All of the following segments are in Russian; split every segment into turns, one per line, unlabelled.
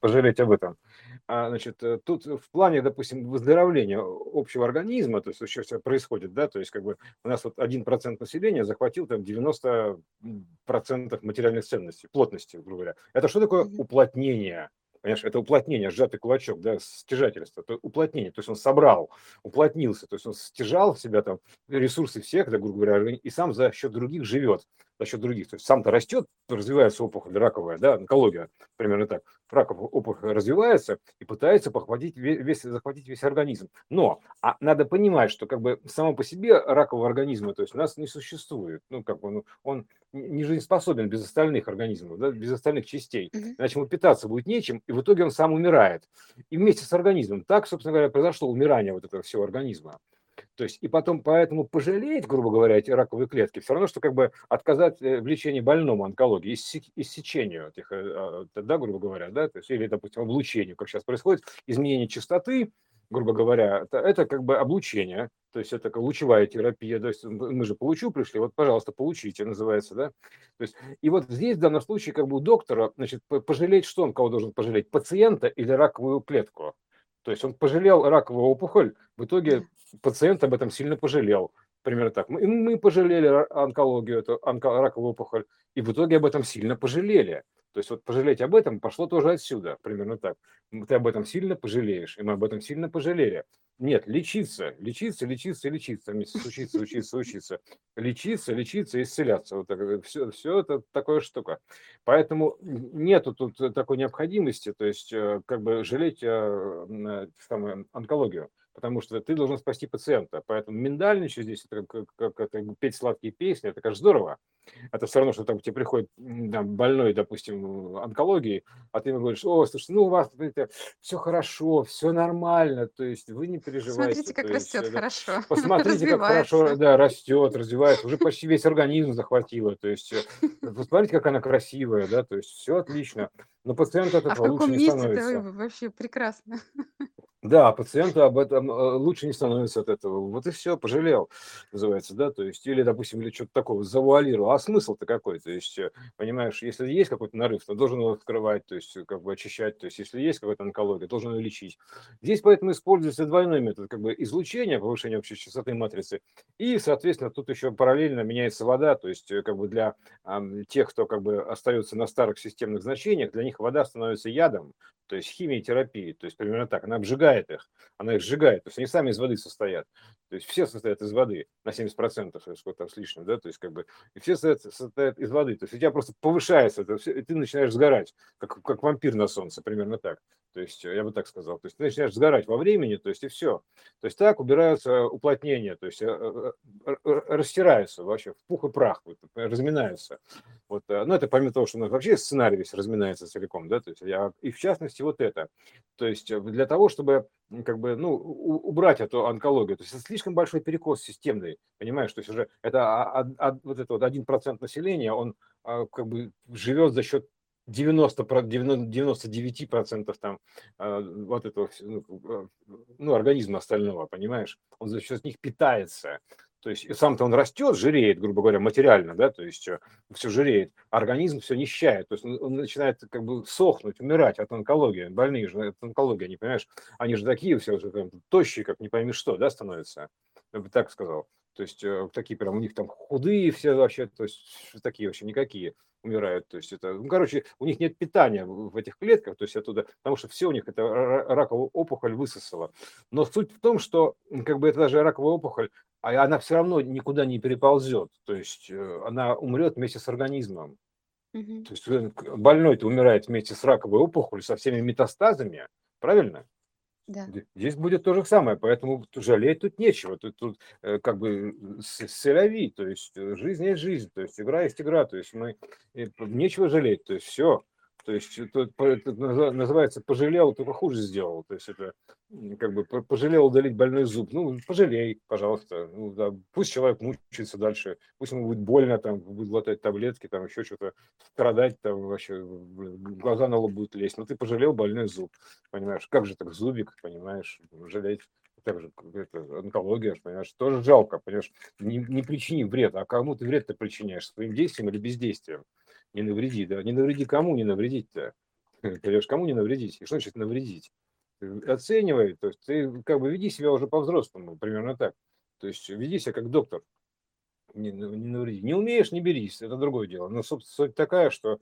пожалеть об этом. А, значит, э, тут в плане, допустим, выздоровления общего организма, то есть что все происходит, да, то есть как бы у нас вот один процент населения захватил там 90 процентов материальных ценностей, плотности, грубо говоря. Это что такое уплотнение? Понимаешь, это уплотнение, сжатый кулачок, да, стяжательство, это уплотнение, то есть он собрал, уплотнился, то есть он стяжал в себя там ресурсы всех, да, грубо говоря, и сам за счет других живет за счет других. То есть сам-то растет, развивается опухоль раковая, да, онкология, примерно так. Раковая опухоль развивается и пытается похватить весь, захватить весь организм. Но а надо понимать, что как бы само по себе ракового организма, то есть у нас не существует. Ну, как бы, ну, он не жизнеспособен без остальных организмов, да, без остальных частей. Иначе ему питаться будет нечем, и в итоге он сам умирает. И вместе с организмом. Так, собственно говоря, произошло умирание вот этого всего организма. То есть, и потом поэтому пожалеть, грубо говоря, эти раковые клетки, все равно, что как бы отказать э, в лечении больному онкологии, иссечению этих, э, а, да, грубо говоря, да, то есть, или, допустим, облучению, как сейчас происходит, изменение частоты, грубо говоря, это, это как бы облучение, то есть это лучевая терапия, то есть мы же получу пришли, вот, пожалуйста, получите, называется, да. То есть, и вот здесь в данном случае как бы у доктора, значит, пожалеть, что он кого должен пожалеть, пациента или раковую клетку. То есть он пожалел раковую опухоль, в итоге пациент об этом сильно пожалел. Примерно так. Мы, мы пожалели онкологию, эту онко, раковую опухоль, и в итоге об этом сильно пожалели. То есть вот пожалеть об этом пошло тоже отсюда, примерно так. Ты об этом сильно пожалеешь, и мы об этом сильно пожалели. Нет, лечиться, лечиться, лечиться, лечиться, вместе учиться, учиться, учиться. Лечиться, лечиться, исцеляться. Вот так, все, все это такая штука. Поэтому нету тут такой необходимости, то есть э, как бы жалеть э, самую онкологию потому что ты должен спасти пациента. Поэтому миндальничать здесь, это как, как это, петь сладкие песни, это, конечно, здорово. Это все равно, что там к тебе приходит там, больной, допустим, онкологии, а ты ему говоришь, о, слушай, ну у вас это, все хорошо, все нормально, то есть вы не переживайте.
Смотрите, как
есть,
растет
да,
хорошо,
посмотрите, как хорошо да, растет, развивается, уже почти весь организм захватило, то есть э, посмотрите, как она красивая, да, то есть все отлично. Но пациент от
А
этого лучше
каком
не
месте это
становится.
вообще прекрасно?
Да, пациенту об этом э, лучше не становится от этого. Вот и все, пожалел, называется, да, то есть, или, допустим, или что-то такого, завуалировал. А смысл-то какой? То есть, э, понимаешь, если есть какой-то нарыв, то должен его открывать, то есть, как бы очищать, то есть, если есть какая-то онкология, должен ее лечить. Здесь поэтому используется двойной метод, как бы излучение, повышение общей частоты матрицы, и, соответственно, тут еще параллельно меняется вода, то есть, э, как бы для а, тех, кто как бы остается на старых системных значениях, для них вода становится ядом, то есть химиотерапии, то есть примерно так, она обжигает их, она их сжигает, то есть они сами из воды состоят, то есть все состоят из воды на 70%, сколько там с лишним, да, то есть как бы, и все состоят, состоят из воды, то есть у тебя просто повышается это все, и ты начинаешь сгорать, как, как вампир на солнце, примерно так, то есть я бы так сказал, то есть ты начинаешь сгорать во времени, то есть и все, то есть так убираются уплотнения, то есть э, э, э, растираются вообще в пух и прах, разминаются, вот, ну это помимо того, что у нас вообще сценарий весь разминается целиком, да, то есть я, и в частности вот это, то есть для того, чтобы как бы, ну, убрать эту онкологию. То есть это слишком большой перекос системный, понимаешь? То есть уже это а, а, а, вот это вот один процент населения, он как бы живет за счет 90, 99 процентов там вот этого ну, ну, организма остального, понимаешь? Он за счет них питается. То есть сам-то он растет, жиреет, грубо говоря, материально, да, то есть все жиреет, организм все нищает, то есть он начинает как бы сохнуть, умирать от онкологии. Больные же от онкологии, они, понимаешь, они же такие все уже там, тощие, как не пойми что, да, становятся. Я бы так сказал. То есть э, такие прям у них там худые все вообще, то есть такие вообще никакие умирают. То есть это, ну, короче, у них нет питания в этих клетках, то есть оттуда, потому что все у них это раковая опухоль высосала. Но суть в том, что как бы это даже раковая опухоль, а она все равно никуда не переползет, то есть э, она умрет вместе с организмом.
Мгм.
То есть э, больной-то умирает вместе с раковой опухолью, со всеми метастазами, правильно?
Да.
Здесь будет то же самое, поэтому жалеть тут нечего. Тут, тут э, как бы сырови, то есть жизнь есть жизнь, то есть игра есть игра, то есть мы нечего жалеть, то есть все. То есть это, это называется пожалел, только хуже сделал. То есть это как бы пожалел удалить больной зуб. Ну, пожалей, пожалуйста. Ну, да, пусть человек мучается дальше, пусть ему будет больно, там, будет глотать таблетки, там, еще что-то, страдать, там, вообще, глаза на лоб будут лезть. Но ты пожалел больной зуб, понимаешь? Как же так зубик, понимаешь, жалеть? Так же, это онкология, понимаешь, тоже жалко, понимаешь, не, не причини вред, а кому ты вред ты причиняешь, своим действием или бездействием? Не навреди, да, не навреди кому не навредить-то? Понимаешь, кому не навредить? И что значит навредить? Оценивай, то есть ты как бы веди себя уже по-взрослому, примерно так. То есть веди себя как доктор. Не, не навреди. Не умеешь, не берись, это другое дело. Но собственно суть такая, что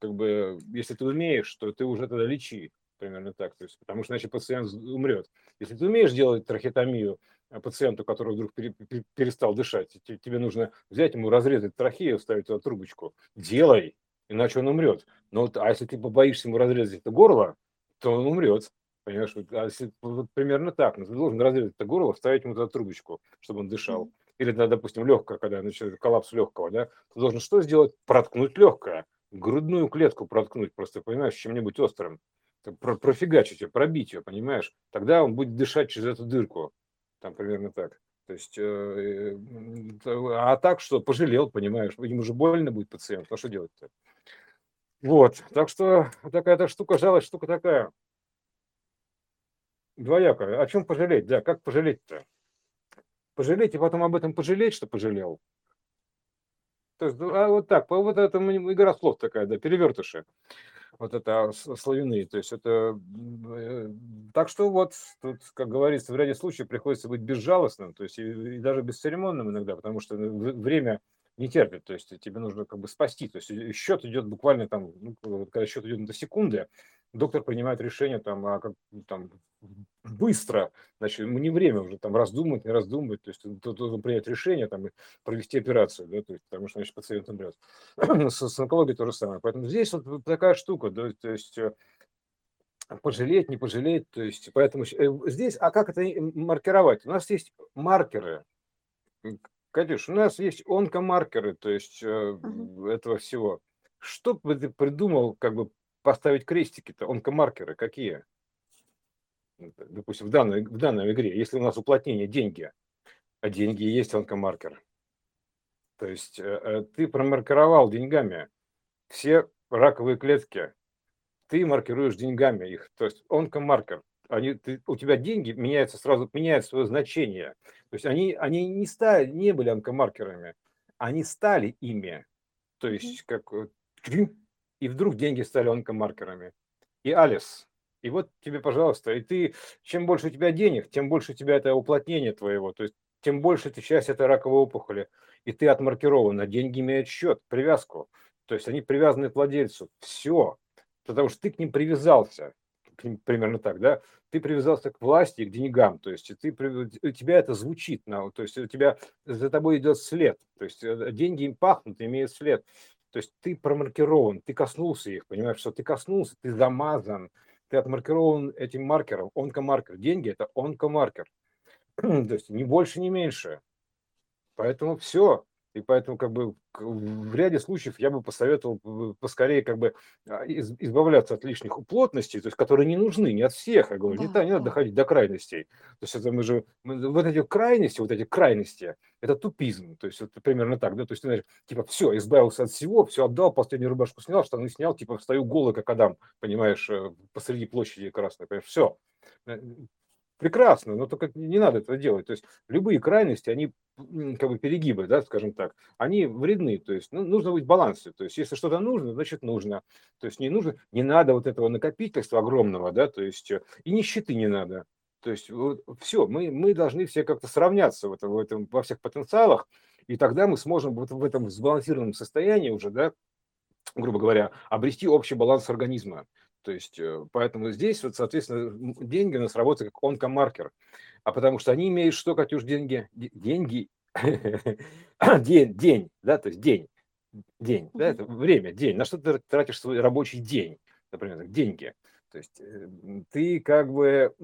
как бы если ты умеешь, то ты уже тогда лечи, примерно так. То есть, потому что иначе пациент умрет. Если ты умеешь делать трахеотомию а, пациенту, который вдруг перестал дышать, тебе нужно взять ему, разрезать трахею, вставить туда трубочку. Делай, иначе он умрет. Но вот, а если ты побоишься ему разрезать это горло, то он умрет. Понимаешь, вот, а если, вот примерно так. Но ты должен разрезать это горло, вставить ему туда трубочку, чтобы он дышал. Или, да, допустим, легкое, когда начинается коллапс легкого, да, ты должен что сделать? Проткнуть легкое, грудную клетку проткнуть, просто, понимаешь, чем-нибудь острым. Про, профигачить ее, пробить ее, понимаешь? Тогда он будет дышать через эту дырку. Там примерно так. То есть, э, а так что пожалел, понимаешь, ему же больно будет пациент, а что делать-то? Вот, так что такая-то штука, жалость, штука такая. Двоякая. О чем пожалеть? Да, как пожалеть-то? Пожалеть и потом об этом пожалеть, что пожалел. То есть, а вот так, вот это игра слов такая, да, перевертыши. Вот это славяные. То есть это... Э, так что вот, тут, как говорится, в ряде случаев приходится быть безжалостным, то есть и, и даже бесцеремонным иногда, потому что время не терпит, то есть тебе нужно как бы спасти, то есть счет идет буквально там, ну, когда счет идет на секунды, доктор принимает решение там, а как, там быстро, значит, ему не время уже там раздумывать, не раздумывать, то есть тут должен принять решение, там, провести операцию, да, то есть, потому что, значит, пациент умрет. с, с онкологией то же самое. Поэтому здесь вот такая штука, да, то есть э, пожалеть, не пожалеть, то есть, поэтому э, здесь, а как это маркировать? У нас есть маркеры, Катюш, у нас есть онкомаркеры, то есть uh-huh. этого всего. Что бы ты придумал, как бы поставить крестики-то, онкомаркеры какие? Допустим, в данной, в данной игре, если у нас уплотнение деньги, а деньги есть онкомаркер. То есть э, э, ты промаркировал деньгами все раковые клетки, ты маркируешь деньгами их, то есть онкомаркер они, ты, у тебя деньги меняются сразу, меняют свое значение. То есть они, они не, стали, не были онкомаркерами, они стали ими. То есть как и вдруг деньги стали онкомаркерами. И Алис. И вот тебе, пожалуйста, и ты, чем больше у тебя денег, тем больше у тебя это уплотнение твоего, то есть тем больше ты часть этой раковой опухоли, и ты отмаркирован, а деньги имеют счет, привязку, то есть они привязаны к владельцу, все, потому что ты к ним привязался, примерно так, да, ты привязался к власти, к деньгам, то есть ты, у тебя это звучит, то есть у тебя за тобой идет след, то есть э, деньги им пахнут, имеют след, то есть ты промаркирован, ты коснулся их, понимаешь, что ты коснулся, ты замазан, ты отмаркирован этим маркером, онкомаркер. Деньги – это онкомаркер. То есть ни больше, ни меньше. Поэтому все. И поэтому как бы в ряде случаев я бы посоветовал поскорее как бы а, избавляться от лишних плотностей, то есть которые не нужны, не от всех, я говорю, да, не, да, не надо доходить до крайностей. То есть это мы же, вот эти крайности, вот эти крайности, это тупизм, то есть это примерно так, да, то есть ты знаешь, типа все, избавился от всего, все отдал, последнюю рубашку снял, штаны снял, типа встаю голый, как Адам, понимаешь, э, посреди площади красной, понимаешь, все э, прекрасно, но только не надо этого делать. То есть любые крайности, они как бы перегибы, да, скажем так, они вредны. То есть ну, нужно быть в балансе. То есть если что-то нужно, значит нужно. То есть не нужно, не надо вот этого накопительства огромного, да, то есть э, и нищеты не надо. То есть вот, все, мы, мы должны все как-то сравняться в этом, в этом, во всех потенциалах, и тогда мы сможем вот в этом сбалансированном состоянии уже, да, грубо говоря, обрести общий баланс организма. То есть, э, поэтому здесь, вот, соответственно, деньги у нас работают как онкомаркер. А потому что они имеют что, Катюш, деньги? Деньги, день, день, да, то есть день, день, да, это время, день. На что ты тратишь свой рабочий день, например, деньги. То есть э, ты как бы,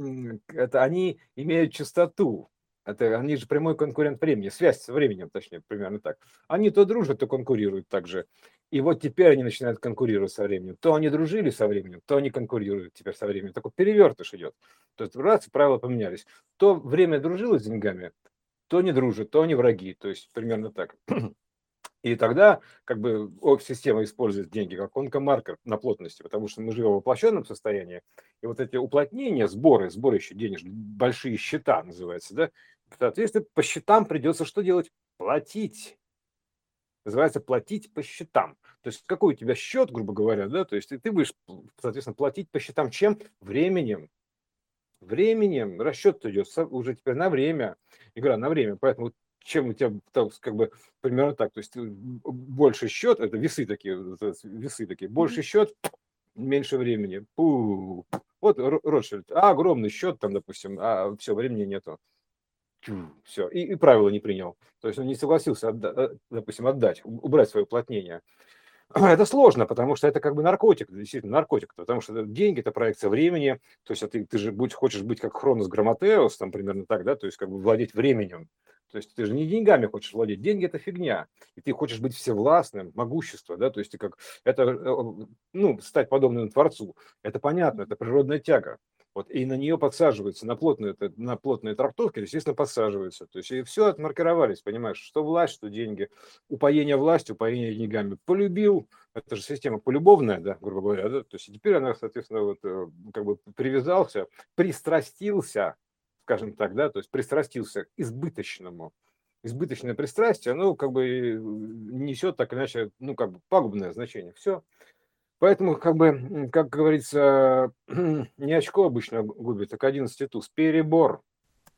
это они имеют частоту, это, они же прямой конкурент времени, связь с временем, точнее, примерно так. Они то дружат, то конкурируют также. И вот теперь они начинают конкурировать со временем. То они дружили со временем, то они конкурируют теперь со временем. Такой перевертыш идет. То есть раз правила поменялись. То время дружило с деньгами, то не дружит, то они враги. То есть примерно так. И тогда как бы система использует деньги как онкомаркер на плотности, потому что мы живем в воплощенном состоянии, и вот эти уплотнения, сборы, сборы еще денежные, большие счета называется, да, Соответственно, по счетам придется что делать? Платить. Называется платить по счетам. То есть какой у тебя счет, грубо говоря, да, то есть ты будешь, соответственно, платить по счетам чем? Временем. Временем. Расчет идет уже теперь на время. Игра на время. Поэтому чем у тебя там, как бы примерно так, то есть больше счет, это весы такие, весы такие, больше счет, меньше времени. Пу. Вот Ротшильд, а, огромный счет там, допустим, а все, времени нету. Все, и, и правила не принял. То есть он не согласился, отда- э, допустим, отдать, убрать свое уплотнение. Это сложно, потому что это как бы наркотик, действительно наркотик, потому что деньги – это проекция времени, то есть а ты, ты же будь, хочешь быть как Хронос Грамотеус, там примерно так, да, то есть как бы владеть временем. То есть ты же не деньгами хочешь владеть, деньги – это фигня, и ты хочешь быть всевластным, могущество, да, то есть ты как, это, э, ну, стать подобным Творцу, это понятно, это природная тяга. Вот, и на нее подсаживаются, на плотные, на плотные трактовки, естественно, подсаживаются. То есть и все отмаркировались, понимаешь, что власть, что деньги. Упоение властью, упоение деньгами. Полюбил, это же система полюбовная, да, грубо говоря, да? то есть теперь она, соответственно, вот э, как бы привязался, пристрастился, скажем так, да, то есть пристрастился к избыточному. Избыточное пристрастие, оно как бы несет так иначе, ну, как бы пагубное значение. Все. Поэтому, как бы, как говорится, не очко обычно губит, так 11 туз. Перебор.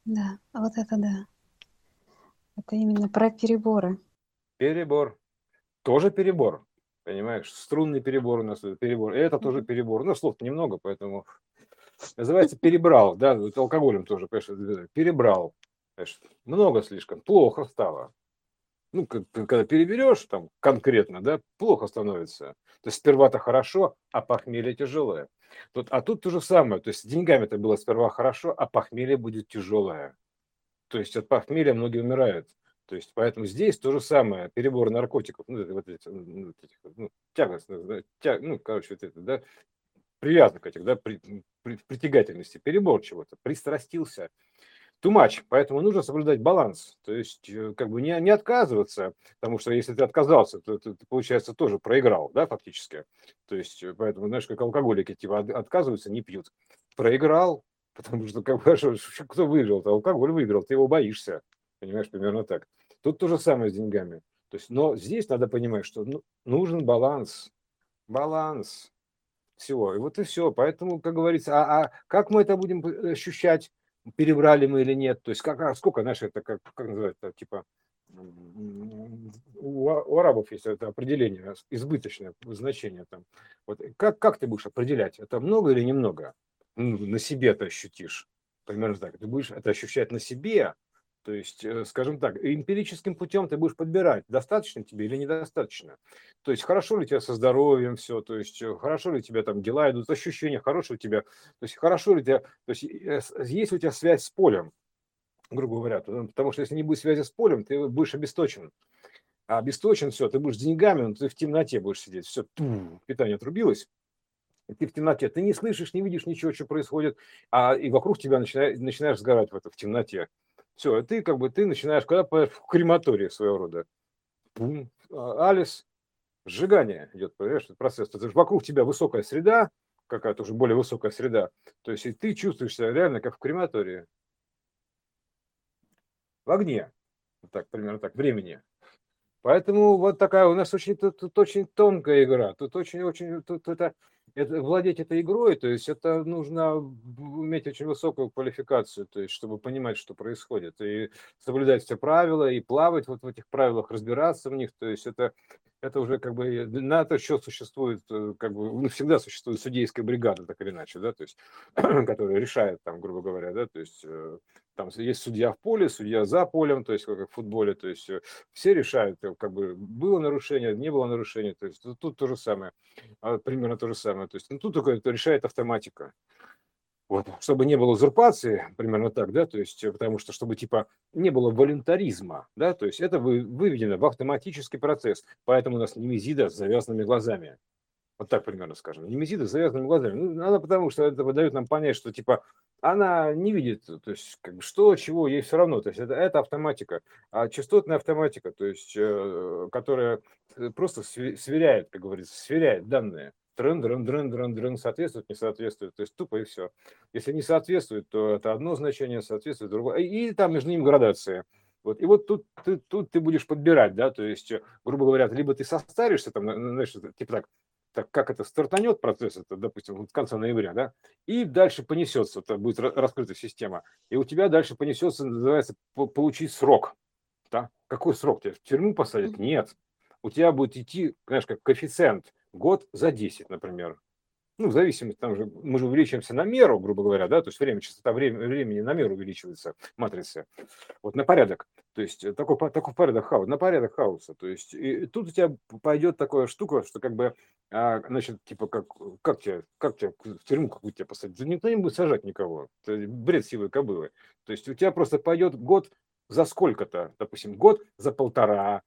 Да, вот это да. Это именно про переборы.
Перебор. Тоже перебор. Понимаешь, струнный перебор у нас перебор. И это тоже перебор. Ну, слов немного, поэтому называется перебрал. Да, алкоголем тоже, понимаешь, перебрал. Много слишком. Плохо стало ну, когда переберешь там конкретно, да, плохо становится. То есть сперва-то хорошо, а похмелье тяжелое. Тут, а тут то же самое. То есть с деньгами это было сперва хорошо, а похмелье будет тяжелое. То есть от похмелья многие умирают. То есть поэтому здесь то же самое, перебор наркотиков, ну, вот эти, ну, тягостно, тя, ну, короче, вот это, да, привязок этих, да, при, при, притягательности, перебор чего-то, пристрастился, too much, поэтому нужно соблюдать баланс, то есть э, как бы не, не отказываться, потому что если ты отказался, то ты, получается, тоже проиграл, да, фактически. То есть э, поэтому, знаешь, как алкоголики типа отказываются, не пьют. Проиграл, потому что как бы, кто выиграл, то алкоголь выиграл, ты его боишься, понимаешь, примерно так. Тут то же самое с деньгами. То есть, но здесь надо понимать, что ну, нужен баланс, баланс всего. И вот и все. Поэтому, как говорится, а, а как мы это будем э, ощущать? Перебрали мы или нет. То есть как, а сколько, знаешь, это как, как называется, типа у, у арабов есть это определение, избыточное значение там. Вот как, как ты будешь определять, это много или немного? Ну, на себе ты ощутишь. Примерно так. Ты будешь это ощущать на себе, то есть, э, скажем так, эмпирическим путем ты будешь подбирать, достаточно тебе или недостаточно. То есть, хорошо ли у тебя со здоровьем все, то есть, э, хорошо ли у тебя там дела идут, ощущения, хорошие у тебя, то есть, хорошо ли у тебя, то есть, э, есть у тебя связь с полем, грубо говоря, потому что если не будет связи с полем, ты будешь обесточен. А обесточен все, ты будешь с деньгами, но ты в темноте будешь сидеть, все, питание отрубилось, ты в темноте, ты не слышишь, не видишь ничего, что происходит, а и вокруг тебя начинаешь, начинаешь сгорать в, это, в темноте. Все, ты как бы ты начинаешь, когда в крематории своего рода. Бум, а, Алис, сжигание идет, понимаешь, этот процесс. Это же вокруг тебя высокая среда, какая-то уже более высокая среда. То есть и ты чувствуешь себя реально как в крематории. В огне. Вот так, примерно так, времени. Поэтому вот такая у нас очень тут, тут очень тонкая игра. Тут очень-очень тут это это, владеть этой игрой, то есть это нужно иметь очень высокую квалификацию, то есть чтобы понимать, что происходит, и соблюдать все правила, и плавать вот в этих правилах, разбираться в них, то есть это, это уже как бы на это счет существует, э, как бы ну, всегда существует судейская бригада, так или иначе, да, то есть, которая решает там, грубо говоря, да, то есть э, там есть судья в поле, судья за полем, то есть как в футболе, то есть э, все решают, как бы было нарушение, не было нарушения, то есть тут то же самое, а, примерно то же самое, то есть ну, тут только это решает автоматика. Вот, чтобы не было узурпации, примерно так, да, то есть, э, потому что, чтобы, типа, не было волонтаризма, да, то есть это выведено в автоматический процесс, поэтому у нас немезида с завязанными глазами, вот так примерно скажем. Немезида с завязанными глазами. Ну, она потому что это дает нам понять, что типа она не видит, то есть как что, чего, ей все равно. То есть это, это автоматика. А частотная автоматика, то есть э, которая э, просто сверяет, как говорится, сверяет данные. Дрын, дрын, дрын, дрын, дрын, соответствует, не соответствует. То есть тупо и все. Если не соответствует, то это одно значение, соответствует другое. И, и там между ними градация. Вот. И вот тут ты, тут ты будешь подбирать, да, то есть, грубо говоря, либо ты состаришься, там, знаешь, типа так, так как это стартанет процесс, это, допустим, вот в конце ноября, да, и дальше понесется, это будет раскрыта система, и у тебя дальше понесется, называется, получить срок, да, какой срок тебя в тюрьму посадят? Нет, у тебя будет идти, знаешь, как коэффициент, год за 10, например, ну, в зависимости, там же, мы же увеличиваемся на меру, грубо говоря, да, то есть время, частота времени, времени на меру увеличивается, матрицы, вот на порядок, то есть э, такой, такой порядок хаоса, на порядок хаоса, то есть и тут у тебя пойдет такая штука, что как бы, а, значит, типа, как, как тебя, как тебя в тюрьму какую тебя посадить? Да никто не будет сажать никого, это бред сивой кобылы, то есть у тебя просто пойдет год за сколько-то, допустим, год за полтора,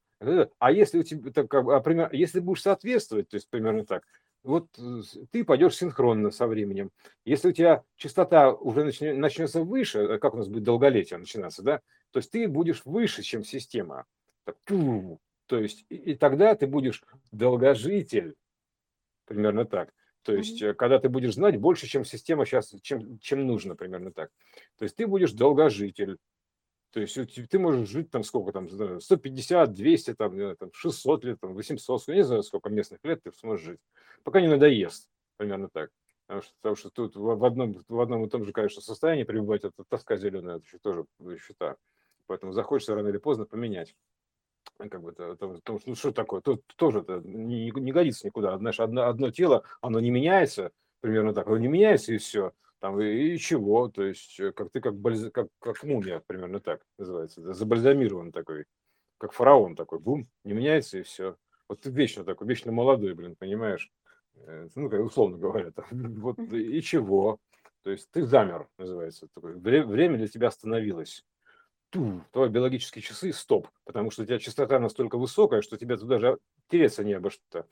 а если у тебя, так, а, если будешь соответствовать, то есть примерно так, вот э, ты пойдешь синхронно со временем. Если у тебя частота уже начнется выше, э, как у нас будет долголетие начинаться, да, то есть ты будешь выше, чем система. Так, то есть и, и тогда ты будешь долгожитель, примерно так. То есть, mm-hmm. когда ты будешь знать больше, чем система сейчас, чем, чем нужно, примерно так. То есть ты будешь долгожитель. То есть ты можешь жить там сколько там, 150, 200, там, там 600 лет, там 800, я не знаю, сколько местных лет ты сможешь жить. Пока не надоест, примерно так. Потому что, потому что тут в одном, в одном и том же, конечно, состоянии пребывать, это тоска зеленая, это еще тоже счета. Поэтому захочется рано или поздно поменять. Как бы это, потому, что, ну что такое, тут тоже это не, не годится никуда. Знаешь, одно, одно тело, оно не меняется, примерно так, оно не меняется и все там и, и чего, то есть э, как ты как, бальз, как, как мумия, примерно так называется, забальзамирован такой, как фараон такой, бум, не меняется и все. Вот ты вечно такой, вечно молодой, блин, понимаешь? Э, ну, как условно говоря, там, вот и чего? То есть ты замер, называется, такое. время для тебя остановилось. Ту, твои биологические часы стоп, потому что у тебя частота настолько высокая, что тебе туда даже тереться не обо что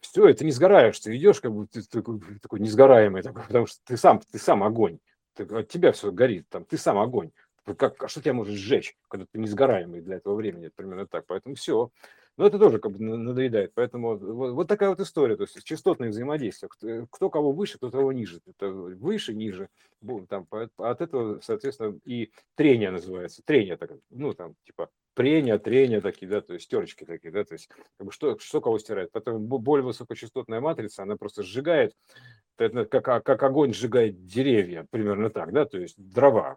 все, это не сгораешь, ты идешь, как бы ты такой, такой несгораемый, такой, потому что ты сам, ты сам огонь, ты, от тебя все горит, там, ты сам огонь. Как, а что тебя может сжечь, когда ты несгораемый для этого времени, примерно так. Поэтому все. Но это тоже как бы надоедает. Поэтому вот, вот такая вот история. То есть частотное взаимодействие. Кто, кто кого выше, кто того ниже. Это выше, ниже. Там, от этого, соответственно, и трение называется. Трение, так, ну, там, типа, прения, трения такие, да, то есть стерочки такие, да, то есть как бы что, что кого стирает. Потом более высокочастотная матрица, она просто сжигает, это как, а, как огонь сжигает деревья, примерно так, да, то есть дрова.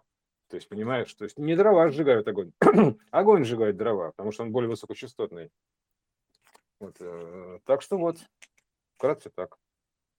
То есть, понимаешь, то есть не дрова сжигают огонь, огонь сжигает дрова, потому что он более высокочастотный. Вот, э, так что вот, вкратце так.